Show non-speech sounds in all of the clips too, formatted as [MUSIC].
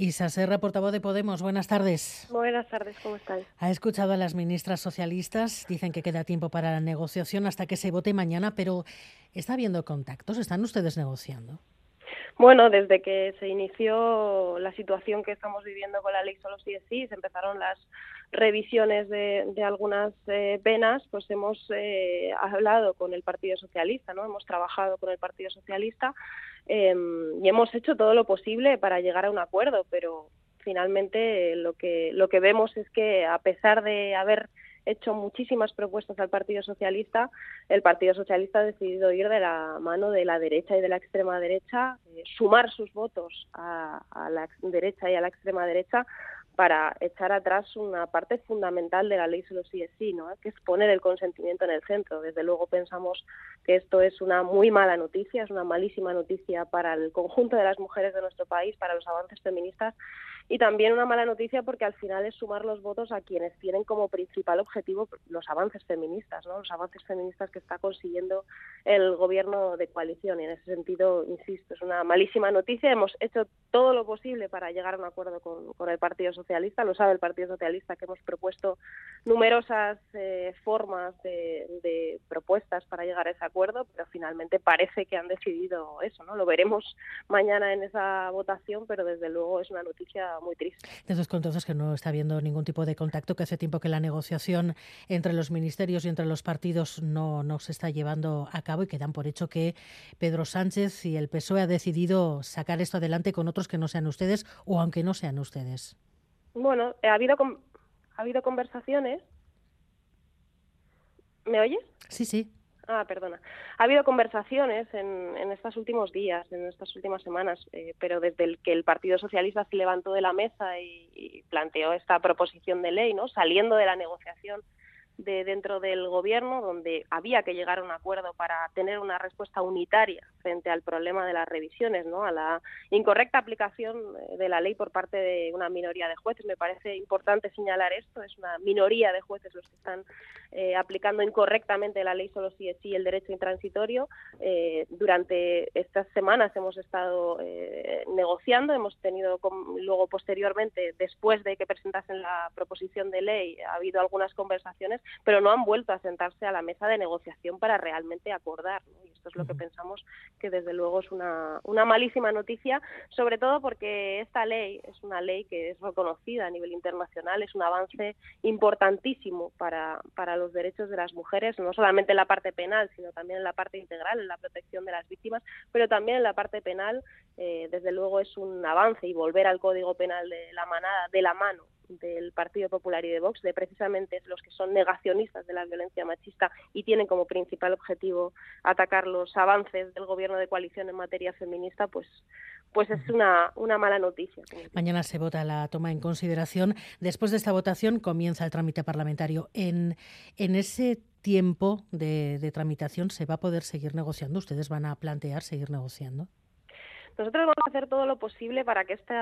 Isa Serra, portavoz de Podemos, buenas tardes. Buenas tardes, ¿cómo estáis? Ha escuchado a las ministras socialistas, dicen que queda tiempo para la negociación hasta que se vote mañana, pero ¿está habiendo contactos? ¿Están ustedes negociando? Bueno, desde que se inició la situación que estamos viviendo con la ley solo sí es sí, se empezaron las revisiones de, algunas eh, penas, pues hemos eh, hablado con el Partido Socialista, ¿no? Hemos trabajado con el Partido Socialista em, y hemos hecho todo lo posible para llegar a un acuerdo, pero finalmente lo que lo que vemos es que a pesar de haber hecho muchísimas propuestas al Partido Socialista, el Partido Socialista ha decidido ir de la mano de la derecha y de la extrema derecha, eh, sumar sus votos a, la derecha y a la extrema derecha para echar atrás una parte fundamental de la ley solo sí es sí, ¿no? que es poner el consentimiento en el centro. Desde luego pensamos que esto es una muy mala noticia, es una malísima noticia para el conjunto de las mujeres de nuestro país, para los avances feministas y también una mala noticia porque al final es sumar los votos a quienes tienen como principal objetivo los avances feministas, ¿no? los avances feministas que está consiguiendo el gobierno de coalición. Y en ese sentido, insisto, es una malísima noticia. Hemos hecho todo lo posible para llegar a un acuerdo con, el Partido Socialista. Lo sabe el Partido Socialista que hemos propuesto numerosas eh, formas de, propuestas para llegar a ese acuerdo, pero finalmente parece que han decidido eso. ¿no? Lo veremos mañana en esa votación, pero desde luego es una noticia muy triste. Entonces, entonces que no está habiendo ningún tipo de contacto, que hace tiempo que la negociación entre los ministerios y entre los partidos no, no se está llevando a cabo y que dan por hecho que Pedro Sánchez y el PSOE ha decidido sacar esto adelante con otros que no sean ustedes o aunque no sean ustedes. Bueno, ha habido, ha habido conversaciones. ¿Me oyes? Sí, sí. Ah, perdona. Ha habido conversaciones en, en estos últimos días, en estas últimas semanas, eh, pero desde el que el Partido Socialista se levantó de la mesa y, y, planteó esta proposición de ley, ¿no? Saliendo de la negociación de dentro del gobierno donde había que llegar a un acuerdo para tener una respuesta unitaria frente al problema de las revisiones, ¿no? a la incorrecta aplicación eh, de la ley por parte de una minoría de jueces. Me parece importante señalar esto, es una minoría de jueces los que están eh, aplicando incorrectamente la ley solo si es sí el derecho intransitorio. Eh, durante estas semanas hemos estado negociando, hemos tenido luego posteriormente, después de que presentasen la proposición de ley, ha habido algunas conversaciones pero no han vuelto a sentarse a la mesa de negociación para realmente acordar. Y esto es lo que pensamos que desde luego es una, una malísima noticia, sobre todo porque esta ley es una ley que es reconocida a nivel internacional, es un avance importantísimo para, para los derechos de las mujeres, no solamente en la parte penal, sino también en la parte integral, en la protección de las víctimas, pero también en la parte penal, eh, desde luego es un avance y volver al Código Penal de la manada, de la mano del Partido Popular y de Vox, de precisamente los que son negacionistas de la violencia machista y tienen como principal objetivo atacar los avances del gobierno de coalición en materia feminista, pues pues es una, una mala noticia. Mañana se vota la toma en consideración. Después de esta votación comienza el trámite parlamentario. En, en ese tiempo de, de tramitación se va a poder seguir negociando. ¿Ustedes van a plantear seguir negociando? Nosotros vamos a hacer todo lo posible para que este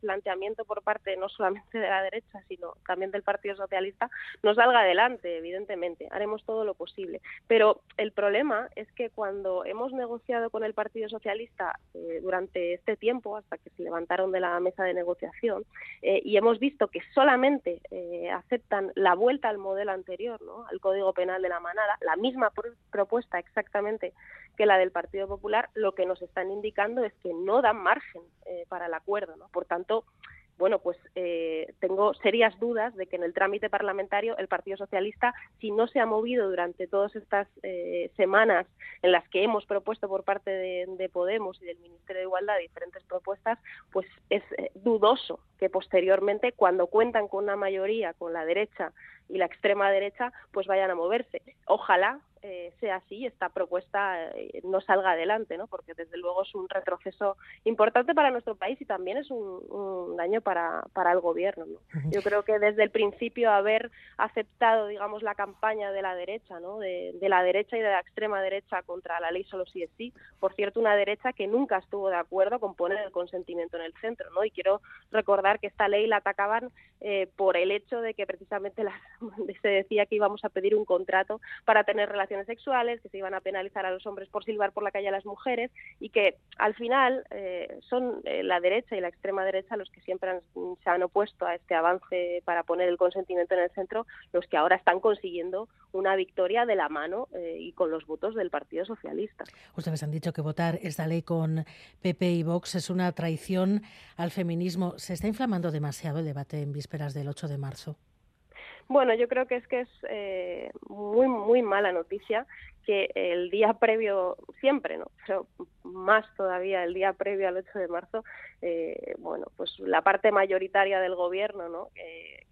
planteamiento por parte no solamente de la derecha, sino también del Partido Socialista, nos salga adelante, evidentemente. Haremos todo lo posible. Pero el problema es que cuando hemos negociado con el Partido Socialista eh, durante este tiempo, hasta que se levantaron de la mesa de negociación, eh, y hemos visto que solamente eh, aceptan la vuelta al modelo anterior, ¿no? al Código Penal de la Manada, la misma propuesta exactamente que la del Partido Popular, lo que nos están indicando es que no dan margen eh, para el acuerdo. Por tanto, bueno, pues eh, tengo serias dudas de que en el trámite parlamentario el Partido Socialista, si no se ha movido durante todas estas eh, semanas en las que hemos propuesto por parte de, de, Podemos y del Ministerio de Igualdad diferentes propuestas, pues es dudoso que posteriormente, cuando cuentan con una mayoría, con la derecha y la extrema derecha, pues vayan a moverse. Ojalá eh, sea así, esta propuesta eh, no salga adelante, ¿no? porque desde luego es un retroceso importante para nuestro país y también es un, daño para, para el gobierno. Yo creo que desde el principio haber aceptado, digamos, la campaña de la derecha, ¿no? de, la derecha y de la extrema derecha contra la ley solo si es sí, por cierto, una derecha que nunca estuvo de acuerdo con poner el consentimiento en el centro. ¿no? Y quiero recordar que esta ley la atacaban eh, por el hecho de que precisamente [LAUGHS] se decía que íbamos a pedir un contrato para tener relaciones sexuales, que se iban a penalizar a los hombres por silbar por la calle a las mujeres y que al final eh, son eh, la derecha y la extrema derecha los que siempre se han opuesto a este avance para poner el consentimiento en el centro, los que ahora están consiguiendo una victoria de la mano eh, y con los votos del Partido Socialista. Ustedes han dicho que votar esta ley con PP y Vox es una traición al feminismo. ¿Se está inflamando demasiado el debate en vísperas del 8 de marzo? Bueno, yo creo que es que es eh, muy, muy mala noticia que el día previo, siempre, ¿no? Pero más todavía el día previo al 8 de marzo, eh, bueno, pues la parte mayoritaria del gobierno, ¿no?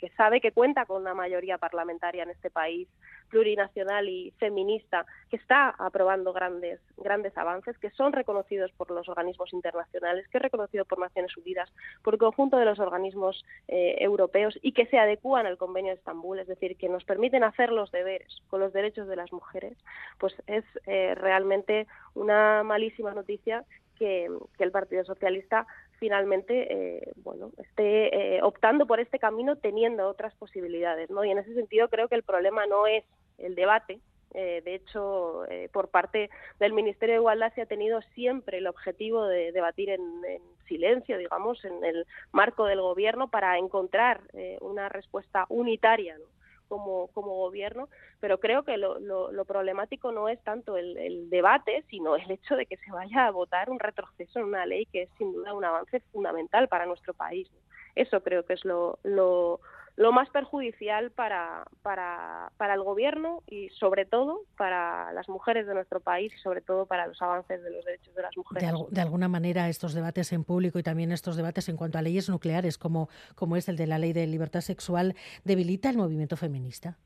que sabe que cuenta con una mayoría parlamentaria en este país, plurinacional y feminista, que está aprobando grandes, grandes avances, que son reconocidos por los organismos internacionales, que es reconocido por Naciones Unidas, por el conjunto de los organismos eh, europeos y que se adecúan al Convenio de Estambul, es decir, que nos permiten hacer los deberes con los derechos de las mujeres, pues es eh, realmente una malísima noticia que, el Partido Socialista finalmente eh, bueno esté eh, optando por este camino teniendo otras posibilidades no y en ese sentido creo que el problema no es el debate eh, de hecho, por parte del Ministerio de Igualdad se ha tenido siempre el objetivo de debatir en, en silencio, digamos, en el marco del Gobierno para encontrar una respuesta unitaria ¿no? Como, como gobierno, pero creo que lo, lo, problemático no es tanto el, debate, sino el hecho de que se vaya a votar un retroceso en una ley que es sin duda un avance fundamental para nuestro país. Eso creo que es lo, lo, lo más perjudicial para, para, para el gobierno y sobre todo para las mujeres de nuestro país y sobre todo para los avances de los derechos de las mujeres. De, alguna manera estos debates en público y también estos debates en cuanto a leyes nucleares como, como es el de la ley de libertad sexual debilita el movimiento feminista.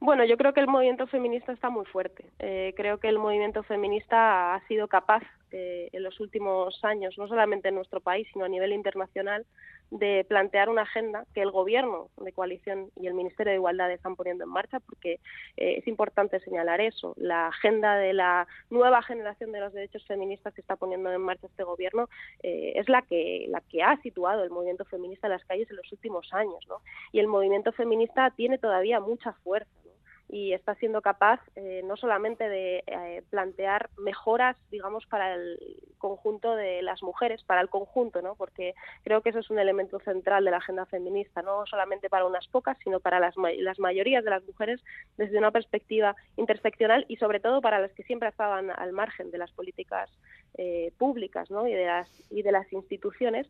Bueno, yo creo que el movimiento feminista está muy fuerte. Eh, creo que el movimiento feminista ha sido capaz eh, en los últimos años, no solamente en nuestro país, sino a nivel internacional, de plantear una agenda que el Gobierno de coalición y el Ministerio de Igualdad están poniendo en marcha, porque eh, es importante señalar eso. La agenda de la nueva generación de los derechos feministas que está poniendo en marcha este Gobierno es la que, la que ha situado el movimiento feminista en las calles en los últimos años. ¿no? Y el movimiento feminista tiene todavía mucha fuerza y está siendo capaz eh, no solamente de eh, plantear mejoras, digamos, para el conjunto de las mujeres, para el conjunto, ¿no? Porque creo que eso es un elemento central de la agenda feminista, no solamente para unas pocas, sino para las, las mayorías de las mujeres desde una perspectiva interseccional y sobre todo para las que siempre estaban al margen de las políticas eh, públicas, ¿no? Y de las instituciones.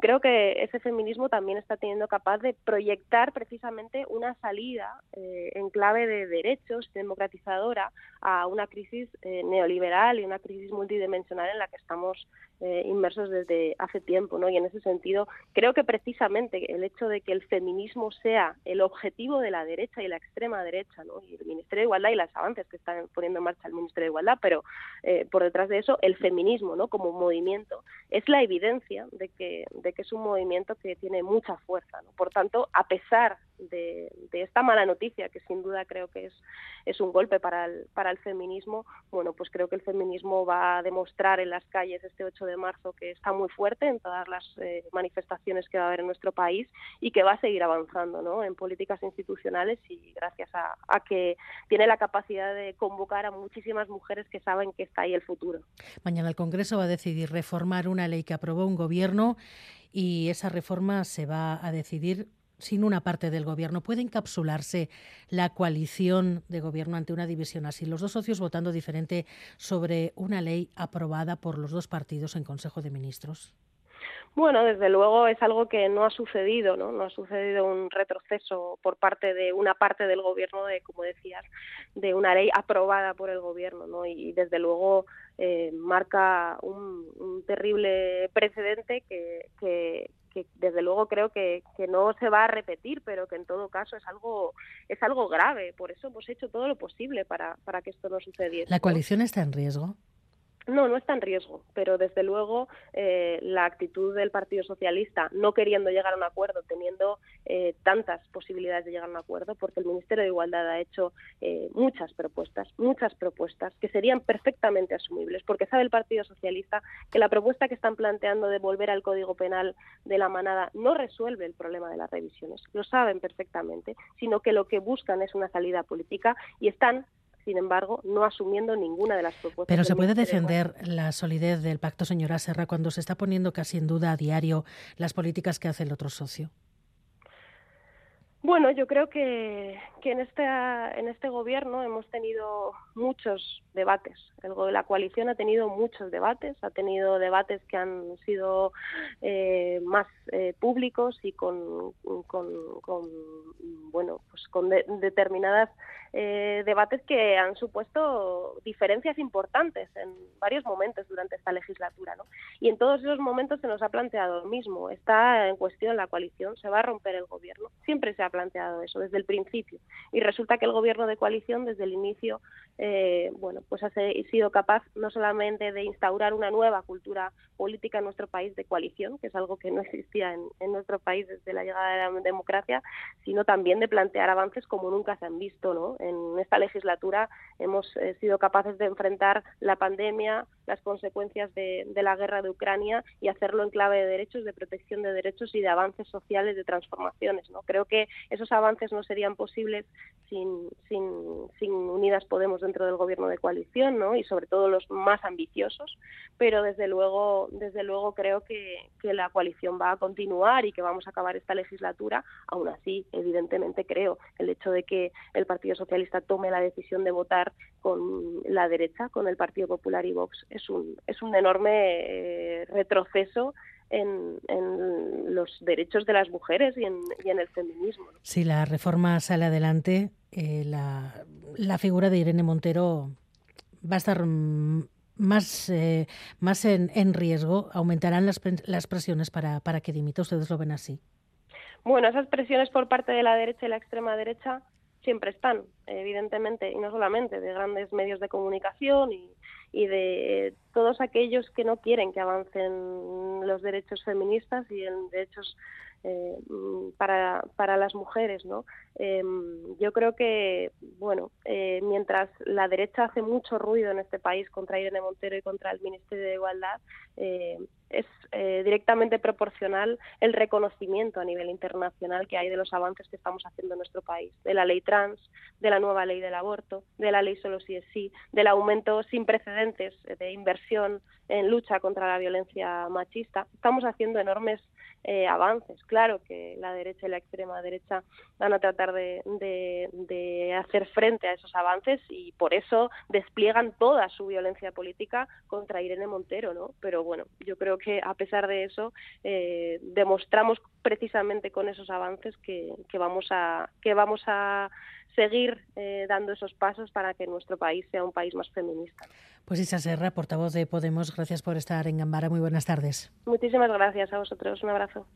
creo que ese feminismo también está teniendo capaz de proyectar precisamente una salida en clave de de derechos democratizadora a una crisis eh, neoliberal y una crisis multidimensional en la que estamos eh, inmersos desde hace tiempo, ¿no? Y en ese sentido, creo que precisamente el hecho de que el feminismo sea el objetivo de la derecha y la extrema derecha, ¿no? Y el Ministerio de Igualdad y las avances que están poniendo en marcha el Ministerio de Igualdad, pero eh, por detrás de eso, el feminismo, ¿no? Como movimiento, es la evidencia de que, de que es un movimiento que tiene mucha fuerza, ¿no? Por tanto, a pesar de, esta mala noticia, que sin duda creo que es, es un golpe para el, para el feminismo, bueno, pues creo que el feminismo va a demostrar en las calles este 8 de marzo que está muy fuerte en todas las eh, manifestaciones que va a haber en nuestro país y que va a seguir avanzando ¿no? en políticas institucionales y gracias a, a que tiene la capacidad de convocar a muchísimas mujeres que saben que está ahí el futuro. Mañana el Congreso va a decidir reformar una ley que aprobó un gobierno y esa reforma se va a decidir sin una parte del gobierno. ¿Puede encapsularse la coalición de gobierno ante una división así? Los dos socios votando diferente sobre una ley aprobada por los dos partidos en Consejo de Ministros. Bueno, desde luego es algo que no ha sucedido, ¿no? No ha sucedido un retroceso por parte de una parte del gobierno de, como decías, de una ley aprobada por el gobierno, ¿no? Y desde luego eh, marca un, terrible precedente que, que, que desde luego creo que, que, no se va a repetir, pero que en todo caso es algo es algo grave. Por eso hemos hecho todo lo posible para, para que esto no sucediera. ¿La coalición está en riesgo? No, no está en riesgo, pero desde luego eh, la actitud del Partido Socialista, no queriendo llegar a un acuerdo, teniendo eh, tantas posibilidades de llegar a un acuerdo, porque el Ministerio de Igualdad ha hecho eh, muchas propuestas, muchas propuestas que serían perfectamente asumibles, porque sabe el Partido Socialista que la propuesta que están planteando de volver al Código Penal de la manada no resuelve el problema de las revisiones, lo saben perfectamente, sino que lo que buscan es una salida política y están sin embargo, no asumiendo ninguna de las propuestas. Pero se puede defender la solidez del pacto, señora Serra, cuando se está poniendo casi en duda a diario las políticas que hace el otro socio. Bueno, yo creo que, en, este, en este gobierno hemos tenido muchos debates. El, la coalición ha tenido muchos debates, ha tenido debates que han sido eh, más eh, públicos y con, con, bueno, pues con determinadas eh, debates que han supuesto diferencias importantes en varios momentos durante esta legislatura. ¿no? Y en todos esos momentos se nos ha planteado lo mismo. Está en cuestión la coalición, se va a romper el gobierno. Siempre se ha planteado eso desde el principio. Y resulta que el gobierno de coalición desde el inicio eh, bueno, pues ha sido capaz no solamente de instaurar una nueva cultura política en nuestro país de coalición, que es algo que no existía en, nuestro país desde la llegada de la democracia, sino también de plantear avances como nunca se han visto. ¿no? En esta legislatura hemos eh, sido capaces de enfrentar la pandemia, las consecuencias de, la guerra de Ucrania y hacerlo en clave de derechos, de protección de derechos y de avances sociales, de transformaciones. ¿no? Creo que esos avances no serían posibles sin, sin, sin Unidas Podemos dentro del gobierno de coalición, ¿no? Y sobre todo los más ambiciosos, pero desde luego, desde luego creo que, que la coalición va a continuar y que vamos a acabar esta legislatura. Aún así, evidentemente creo el hecho de que el Partido Socialista tome la decisión de votar con la derecha, con el Partido Popular y Vox, es un, es un enorme eh, retroceso en, los derechos de las mujeres y en, y en el feminismo. Si la reforma sale adelante, eh, la, la, figura de Irene Montero va a estar más, eh, más en, en, riesgo, aumentarán las, las presiones para, para que dimita. ¿Ustedes lo ven así? Bueno, esas presiones por parte de la derecha y la extrema derecha siempre están, evidentemente, y no solamente de grandes medios de comunicación y, y de todos aquellos que no quieren que avancen los derechos feministas y en derechos eh, para, para las mujeres, ¿no? Em, yo creo que, bueno, eh, mientras la derecha hace mucho ruido en este país contra Irene Montero y contra el Ministerio de Igualdad, eh, es eh, directamente proporcional el reconocimiento a nivel internacional que hay de los avances que estamos haciendo en nuestro país, de la ley trans, de la nueva ley del aborto, de la ley solo si es sí, del aumento sin precedentes de inversión en lucha contra la violencia machista. Estamos haciendo enormes eh, avances. Claro que la derecha y la extrema derecha van a tratar de, hacer frente a esos avances y por eso despliegan toda su violencia política contra Irene Montero, ¿no? Pero bueno, yo creo que a pesar de eso eh, demostramos precisamente con esos avances que, que vamos a que vamos a seguir eh, dando esos pasos para que nuestro país sea un país más feminista. Pues Isa Serra, portavoz de Podemos, gracias por estar en Gambara. Muy buenas tardes. Muchísimas gracias a vosotros. Un abrazo.